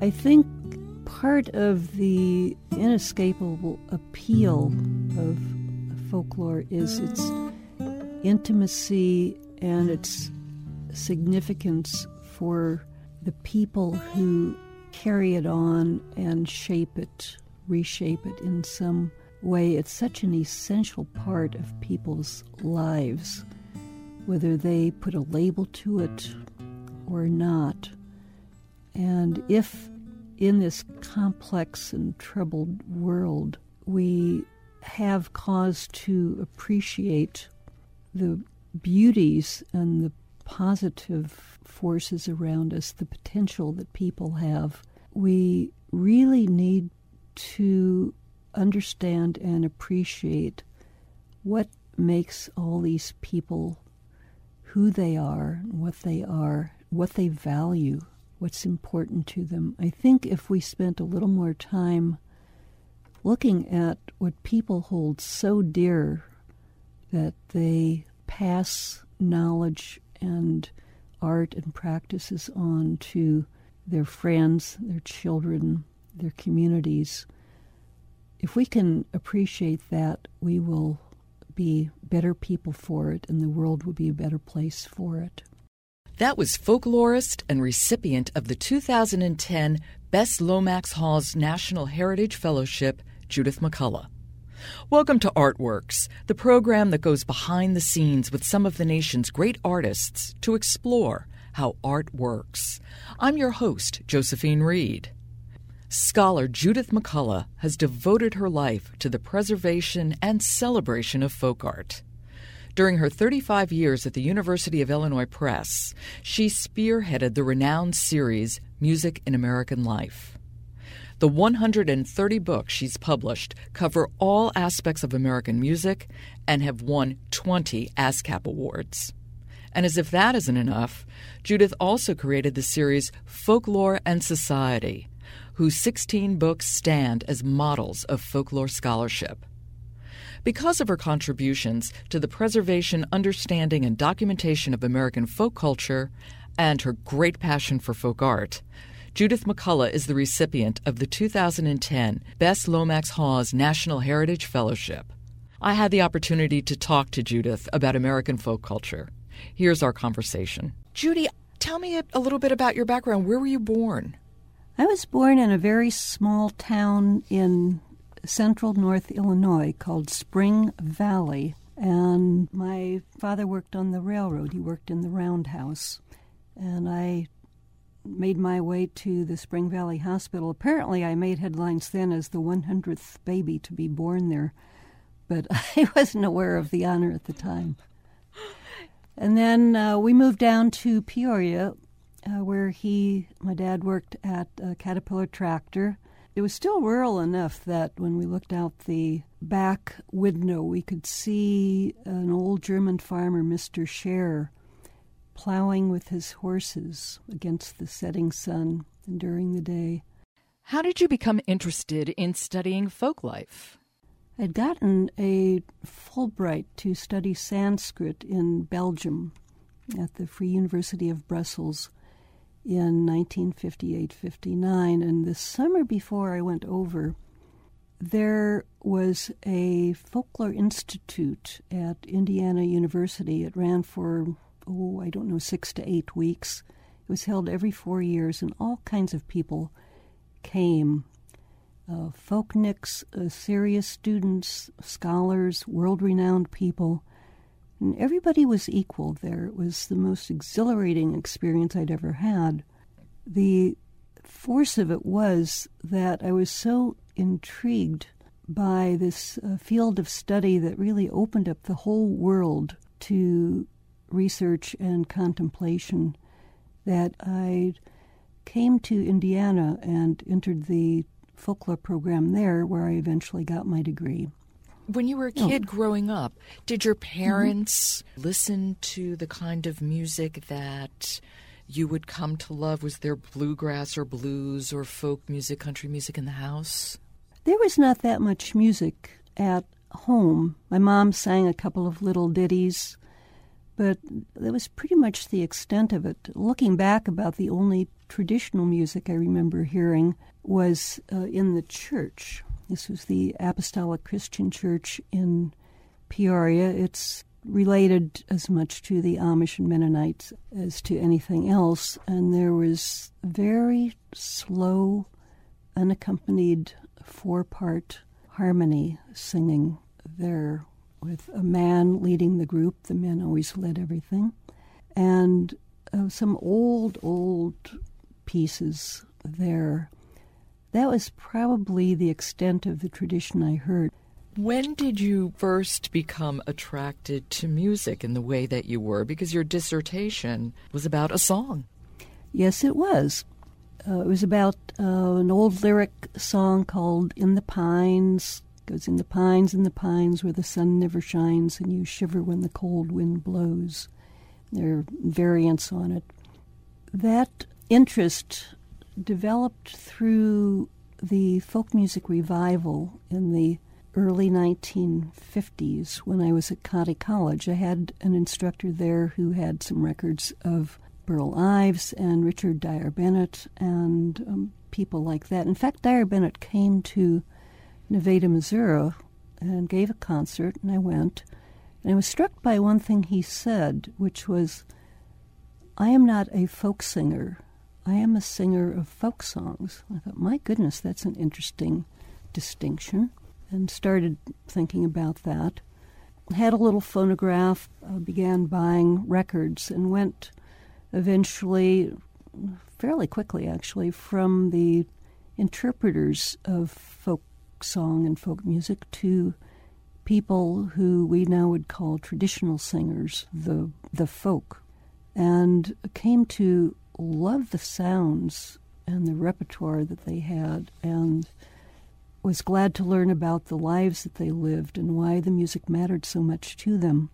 I think part of the inescapable appeal of folklore is its intimacy and its significance for the people who carry it on and shape it, reshape it in some way. It's such an essential part of people's lives, whether they put a label to it or not. And if in this complex and troubled world we have cause to appreciate the beauties and the positive forces around us, the potential that people have, we really need to understand and appreciate what makes all these people who they are, what they are, what they value, what's important to them. I think if we spent a little more time looking at what people hold so dear that they pass knowledge and art and practices on to their friends, their children, their communities. If we can appreciate that, we will be better people for it, and the world will be a better place for it. That was folklorist and recipient of the 2010 Bess Lomax Hawes National Heritage Fellowship, Judith McCulloh. Welcome to Artworks, the program that goes behind the scenes with some of the nation's great artists to explore how art works. I'm your host, Josephine Reed. Scholar Judith McCulloh has devoted her life to the preservation and celebration of folk art. During her 35 years at the University of Illinois Press, she spearheaded the renowned series Music in American Life. The 130 books she's published cover all aspects of American music and have won 20 ASCAP awards. And as if that isn't enough, Judith also created the series Folklore and Society, whose 16 books stand as models of folklore scholarship. Because of her contributions to the preservation, understanding, and documentation of American folk culture, and her great passion for folk art, Judith McCulloh is the recipient of the 2010 Bess Lomax Hawes National Heritage Fellowship. I had the opportunity to talk to Judith about American folk culture. Here's our conversation. Judy, tell me a, little bit about your background. Where were you born? I was born in a very small town in central North Illinois called Spring Valley. And my father worked on the railroad. He worked in the roundhouse. And I made my way to the Spring Valley Hospital. Apparently, I made headlines then as the 100th baby to be born there, but I wasn't aware of the honor at the time. And then uh, we moved down to Peoria, uh, where he, my dad, worked at Caterpillar tractor. It was still rural enough that when we looked out the back window, we could see an old German farmer, Mr. Scher, plowing with his horses against the setting sun and during the day. How did you become interested in studying folk life? I'd gotten a Fulbright to study Sanskrit in Belgium at the Free University of Brussels in 1958 59. And the summer before I went over, there was a folklore institute at Indiana University. It ran for oh, I don't know, six to eight weeks. It was held every four years, and all kinds of people came uh, folkniks, uh, serious students, scholars, world renowned people. And everybody was equal there. It was the most exhilarating experience I'd ever had. The force of it was that I was so intrigued by this uh, field of study that really opened up the whole world to research and contemplation that I came to Indiana and entered the folklore program there, where I eventually got my degree. When you were a kid oh. growing up, did your parents mm-hmm. listen to the kind of music that you would come to love? Was there bluegrass or blues or folk music, country music in the house? There was not that much music at home. My mom sang a couple of little ditties but that was pretty much the extent of it. Looking back, about the only traditional music I remember hearing was uh, in the church. This was the Apostolic Christian Church in Peoria. It's related as much to the Amish and Mennonites as to anything else, and there was very slow, unaccompanied four part harmony singing there with a man leading the group. The men always led everything. And uh, some old, old pieces there. That was probably the extent of the tradition I heard. When did you first become attracted to music in the way that you were? Because your dissertation was about a song. Yes, it was. Uh, it was about uh, an old lyric song called In the Pines. It goes in the pines, in the pines where the sun never shines and you shiver when the cold wind blows. There are variants on it. That interest developed through the folk music revival in the early 1950s when I was at Cottey College. I had an instructor there who had some records of Burl Ives and Richard Dyer Bennett and um, people like that. In fact, Dyer Bennett came to Nevada, Missouri and gave a concert, and I went. And I was struck by one thing he said, which was, I am not a folk singer. I am a singer of folk songs. I thought, my goodness, that's an interesting distinction and started thinking about that. Had a little phonograph, uh, began buying records, and went eventually, fairly quickly actually, from the interpreters of folk song and folk music to people who we now would call traditional singers, the the folk, and came to love the sounds and the repertoire that they had and was glad to learn about the lives that they lived and why the music mattered so much to them.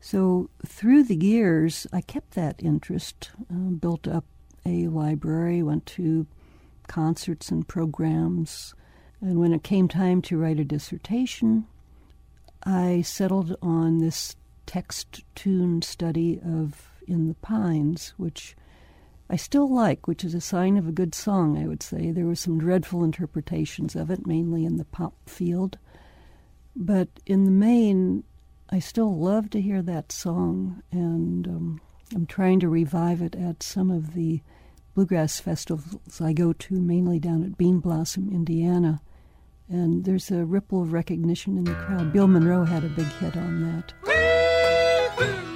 So, through the years, I kept that interest, uh, built up a library, went to concerts and programs, and when it came time to write a dissertation, I settled on this text tune study of In the Pines, which I still like, which is a sign of a good song, I would say. There were some dreadful interpretations of it, mainly in the pop field. But in the main, I still love to hear that song, and um, I'm trying to revive it at some of the bluegrass festivals I go to, mainly down at Bean Blossom, Indiana. And there's a ripple of recognition in the crowd. Bill Monroe had a big hit on that.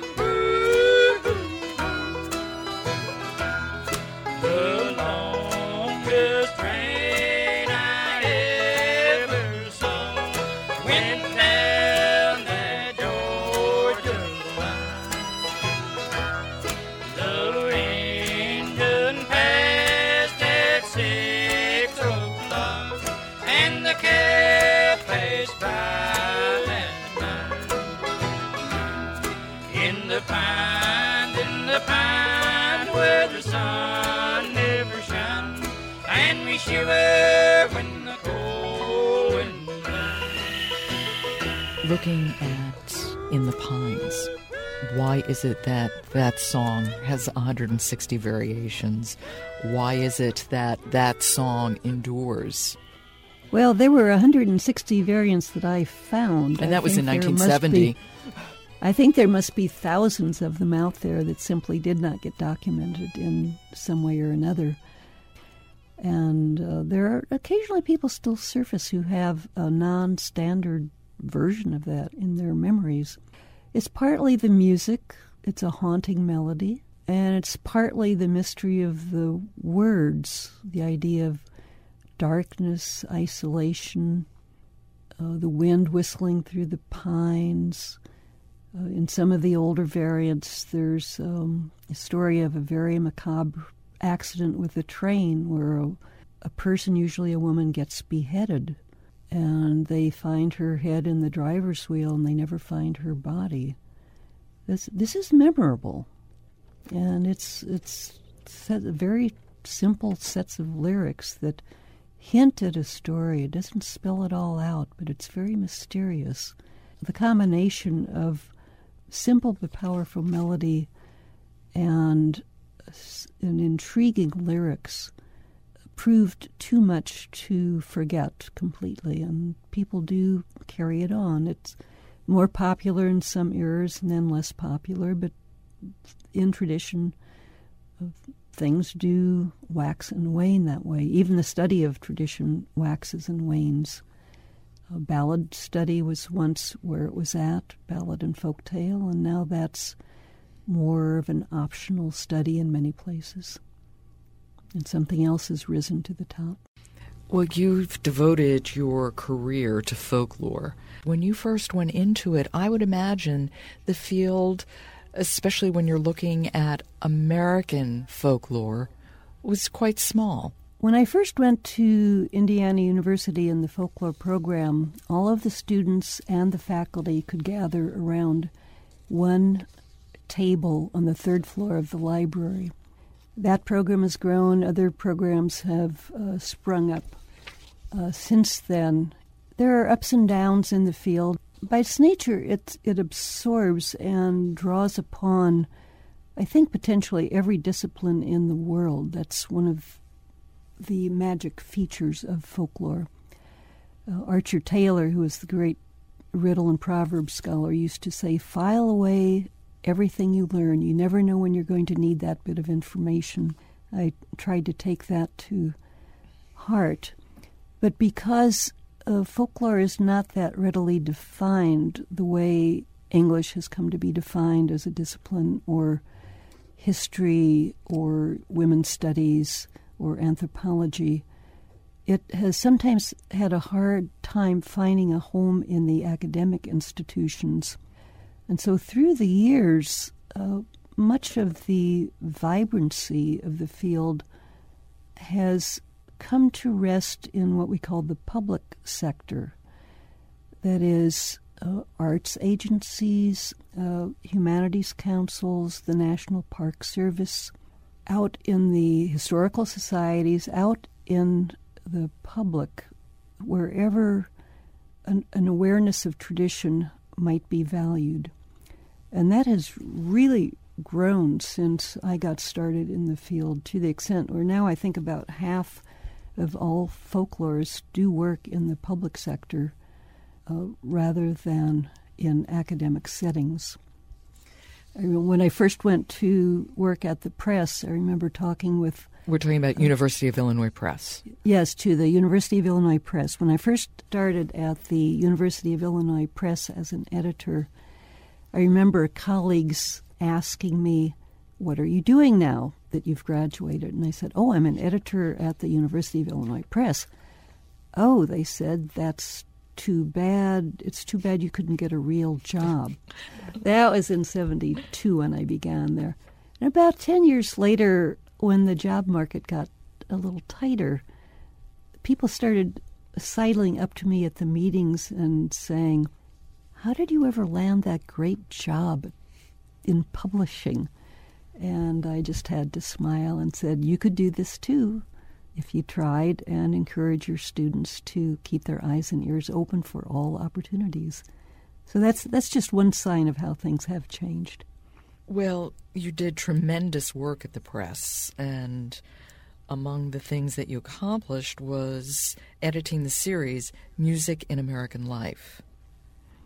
Looking at In the Pines, why is it that that song has 160 variations? Why is it that that song endures? Well, there were 160 variants that I found. And that I was in 1970. Be, I think there must be thousands of them out there that simply did not get documented in some way or another. And uh, there are occasionally people still surface who have a non standard version of that in their memories. It's partly the music, it's a haunting melody, and it's partly the mystery of the words, the idea of darkness, isolation, uh, the wind whistling through the pines. Uh, in some of the older variants, there's um, a story of a very macabre accident with a train where a, a person, usually a woman, gets beheaded and they find her head in the driver's wheel and they never find her body. This this is memorable, and it's it's very simple sets of lyrics that hint at a story. It doesn't spell it all out, but it's very mysterious. The combination of simple but powerful melody and and intriguing lyrics proved too much to forget completely, and people do carry it on. It's more popular in some eras and then less popular, but in tradition, things do wax and wane that way. Even the study of tradition waxes and wanes. A ballad study was once where it was at, ballad and folk tale, and now that's more of an optional study in many places. And something else has risen to the top. Well, you've devoted your career to folklore. When you first went into it, I would imagine the field, especially when you're looking at American folklore, was quite small. When I first went to Indiana University in the folklore program, all of the students and the faculty could gather around one table on the third floor of the library. That program has grown, other programs have uh, sprung up uh, since then. There are ups and downs in the field. By its nature, it, it absorbs and draws upon, I think, potentially every discipline in the world. That's one of the magic features of folklore. Uh, Archer Taylor, who was the great riddle and proverb scholar, used to say, File away everything you learn. You never know when you're going to need that bit of information. I tried to take that to heart. But because uh, folklore is not that readily defined the way English has come to be defined as a discipline, or history, or women's studies, or anthropology, it has sometimes had a hard time finding a home in the academic institutions. And so through the years, uh, much of the vibrancy of the field has come to rest in what we call the public sector. That is, uh, arts agencies, uh, humanities councils, the National Park Service, out in the historical societies, out in the public, wherever an, an awareness of tradition might be valued. And that has really grown since I got started in the field to the extent where now I think about half of all folklorists do work in the public sector uh, rather than in academic settings. I mean, when I first went to work at the press, I remember talking with. We're talking about uh, University of Illinois Press. Yes, to the University of Illinois Press. When I first started at the University of Illinois Press as an editor, I remember colleagues asking me, What are you doing now that you've graduated? And I said, Oh, I'm an editor at the University of Illinois Press. Oh, they said, That's too bad. It's too bad you couldn't get a real job. that was in 72 when I began there. And about 10 years later, when the job market got a little tighter, people started sidling up to me at the meetings and saying, how did you ever land that great job in publishing? And I just had to smile and said, You could do this too if you tried, and encourage your students to keep their eyes and ears open for all opportunities. So that's that's just one sign of how things have changed. Well, you did tremendous work at the press, and among the things that you accomplished was editing the series Music in American Life.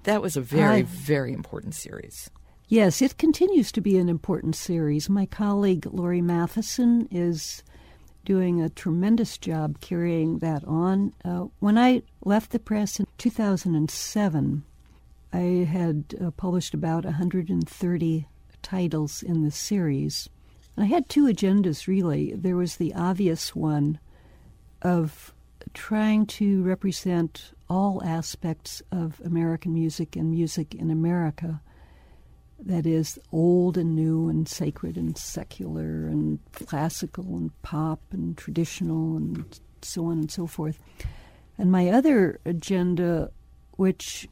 That was a very, I, very important series. Yes, it continues to be an important series. My colleague Laurie Matheson is doing a tremendous job carrying that on. Uh, when I left the press in 2007, I had uh, published about 130 titles in the series. And I had two agendas, really. There was the obvious one of trying to represent all aspects of American music and music in America. That is old and new and sacred and secular and classical and pop and traditional and so on and so forth. And my other agenda, which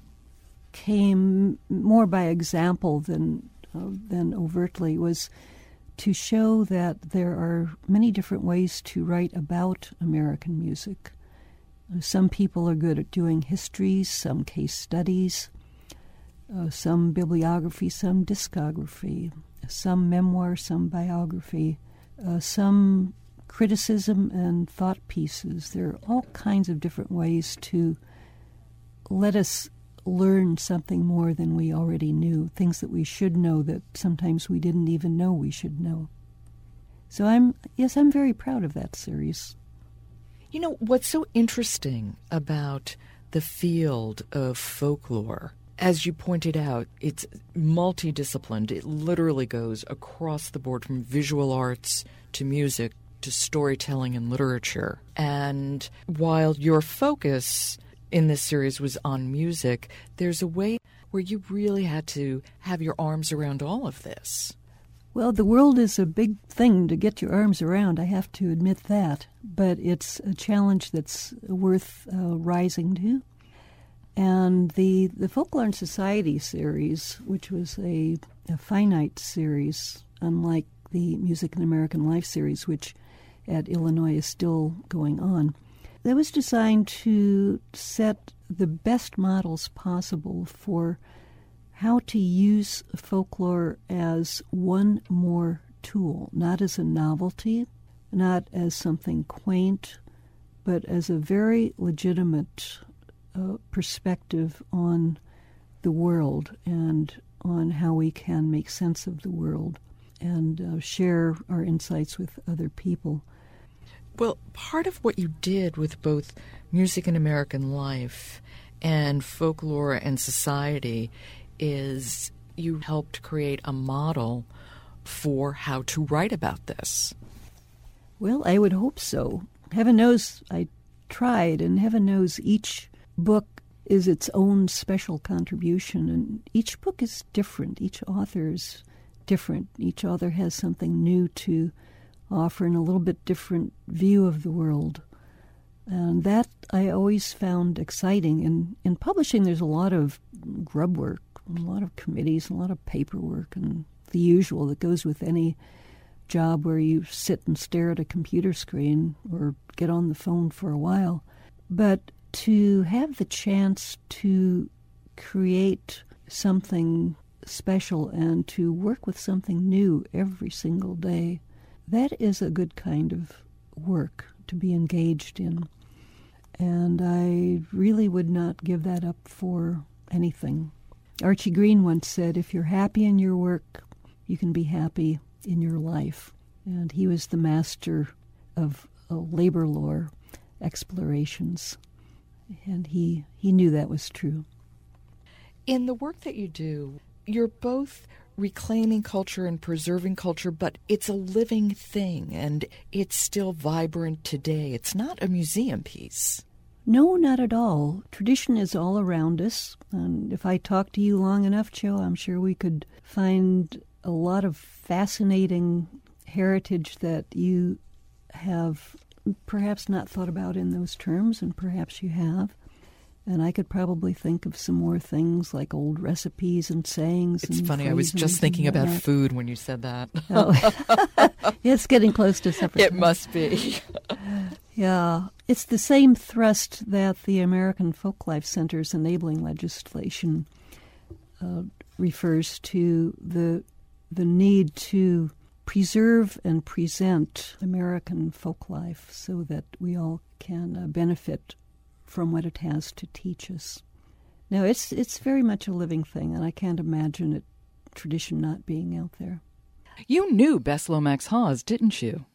came more by example than uh, than overtly, was to show that there are many different ways to write about American music. Some people are good at doing histories, some case studies, uh, some bibliography, some discography, some memoir, some biography, uh, some criticism and thought pieces. There are all kinds of different ways to let us learn something more than we already knew, things that we should know that sometimes we didn't even know we should know. So I'm yes, I'm very proud of that series. You know, what's so interesting about the field of folklore as you pointed out, it's multidisciplined. It literally goes across the board from visual arts to music to storytelling and literature. And while your focus in this series was on music, there's a way where you really had to have your arms around all of this. Well, the world is a big thing to get your arms around, I have to admit that. But it's a challenge that's worth uh, rising to. And the, the Folklore and Society series, which was a, a finite series, unlike the Music and American Life series, which at Illinois is still going on, that was designed to set the best models possible for how to use folklore as one more tool, not as a novelty, not as something quaint, but as a very legitimate uh, perspective on the world and on how we can make sense of the world and uh, share our insights with other people. Well, part of what you did with both Music and American Life and Folklore and Society is you helped create a model for how to write about this. Well, I would hope so. Heaven knows I tried, and heaven knows each book is its own special contribution, and each book is different. Each author is different. Each author has something new to offer and a little bit different view of the world. And that I always found exciting. And in publishing, there's a lot of grub work, a lot of committees, a lot of paperwork, and the usual that goes with any job where you sit and stare at a computer screen or get on the phone for a while. But to have the chance to create something special and to work with something new every single day that is a good kind of work to be engaged in. And I really would not give that up for anything. Archie Green once said, If you're happy in your work, you can be happy in your life. And he was the master of uh, labor lore explorations. And he, he knew that was true. In the work that you do, you're both reclaiming culture and preserving culture, but it's a living thing and it's still vibrant today. It's not a museum piece. No, not at all. Tradition is all around us. And if I talk to you long enough, Joe, I'm sure we could find a lot of fascinating heritage that you have perhaps not thought about in those terms, and perhaps you have. And I could probably think of some more things like old recipes and sayings. It's and funny. I was just thinking about that. food when you said that. Oh. it's getting close to supper. It time. must be. Yeah, it's the same thrust that the American Folklife Center's enabling legislation uh, refers to the the need to preserve and present American folklife so that we all can uh, benefit from what it has to teach us. Now, it's it's very much a living thing, and I can't imagine it tradition not being out there. You knew Bess Lomax Hawes, didn't you?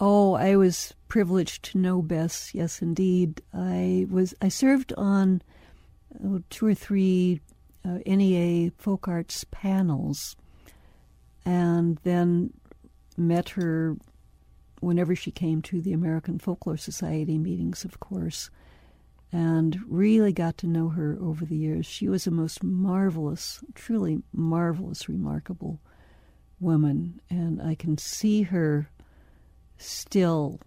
Oh, I was privileged to know Bess. Yes, indeed. I was. I served on oh, two or three uh, NEA folk arts panels, and then met her whenever she came to the American Folklore Society meetings, of course, and really got to know her over the years. She was a most marvelous, truly marvelous, remarkable woman, and I can see her still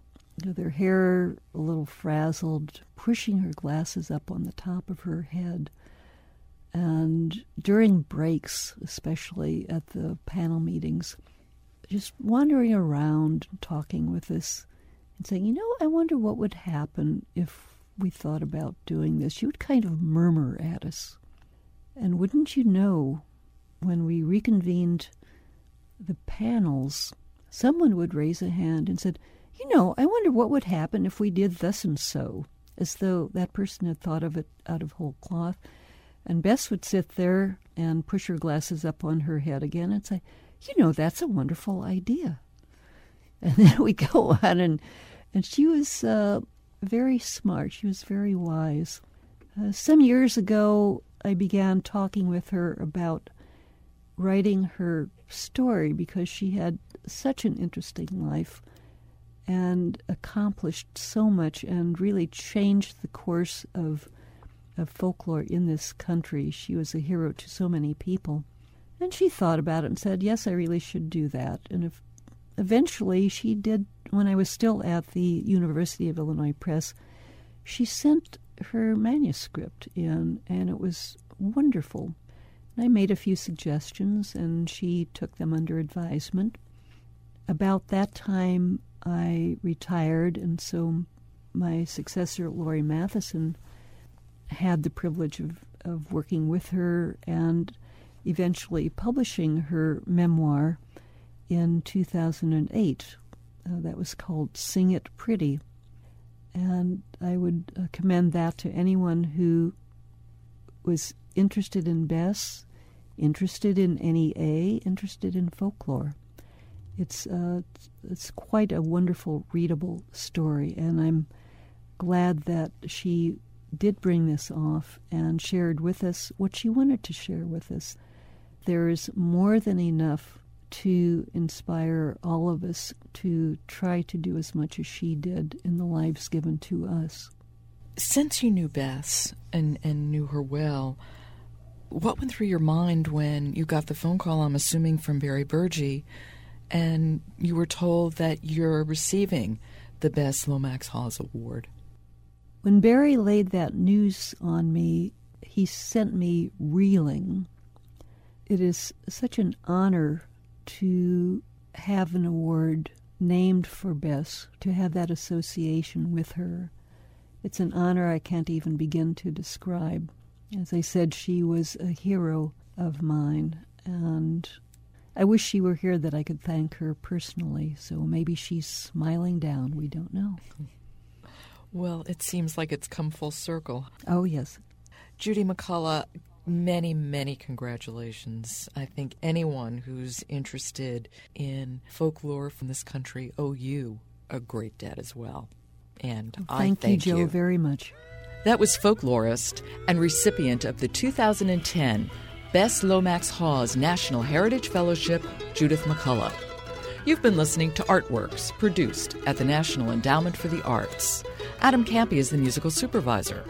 with her hair a little frazzled, pushing her glasses up on the top of her head. And during breaks, especially at the panel meetings, just wandering around, talking with us, and saying, You know, I wonder what would happen if we thought about doing this. She would kind of murmur at us. And wouldn't you know, when we reconvened the panels, someone would raise a hand and said, You know, I wonder what would happen if we did thus and so, as though that person had thought of it out of whole cloth. And Bess would sit there and push her glasses up on her head again and say, You know, that's a wonderful idea. And then we go on, and, and she was uh, very smart. She was very wise. Uh, some years ago, I began talking with her about writing her story because she had such an interesting life and accomplished so much and really changed the course of of folklore in this country. She was a hero to so many people. And she thought about it and said, Yes, I really should do that. And if, eventually she did, when I was still at the University of Illinois Press, she sent her manuscript in, and it was wonderful. I made a few suggestions, and she took them under advisement. About that time, I retired, and so my successor, Laurie Matheson, had the privilege of, of working with her and eventually publishing her memoir in 2008. Uh, that was called Sing It Pretty. And I would uh, commend that to anyone who was interested in Bess, interested in NEA, interested in folklore. It's uh, it's quite a wonderful, readable story, and I'm glad that she did bring this off and shared with us what she wanted to share with us. There is more than enough to inspire all of us to try to do as much as she did in the lives given to us. Since you knew Bess and, and knew her well, what went through your mind when you got the phone call, I'm assuming from Barry Bergey, and you were told that you're receiving the Bess Lomax Hawes Award? When Barry laid that news on me, he sent me reeling. It is such an honor to have an award named for Bess, to have that association with her. It's an honor I can't even begin to describe. As I said, she was a hero of mine, and I wish she were here that I could thank her personally. So maybe she's smiling down. We don't know. Well, it seems like it's come full circle. Oh, yes. Judy McCulloh, many, many congratulations. I think anyone who's interested in folklore from this country owe you a great debt as well. And well, thank I thank you, Joe, you very much. That was folklorist and recipient of the 2010 Bess Lomax Hawes National Heritage Fellowship, Judith McCulloh. You've been listening to Artworks, produced at the National Endowment for the Arts. Adam Kampe is the musical supervisor.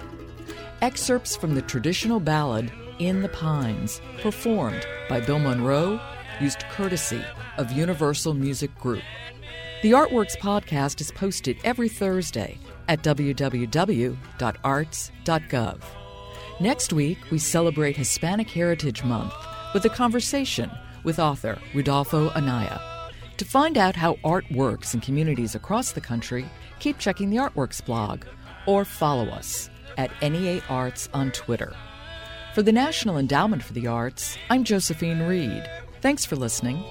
Excerpts from the traditional ballad In the Pines, performed by Bill Monroe, used courtesy of Universal Music Group. The Artworks podcast is posted every Thursday at www.arts.gov. Next week, we celebrate Hispanic Heritage Month with a conversation with author Rudolfo Anaya. To find out how art works in communities across the country, keep checking the Artworks blog or follow us at NEA Arts on Twitter. For the National Endowment for the Arts, I'm Josephine Reed. Thanks for listening.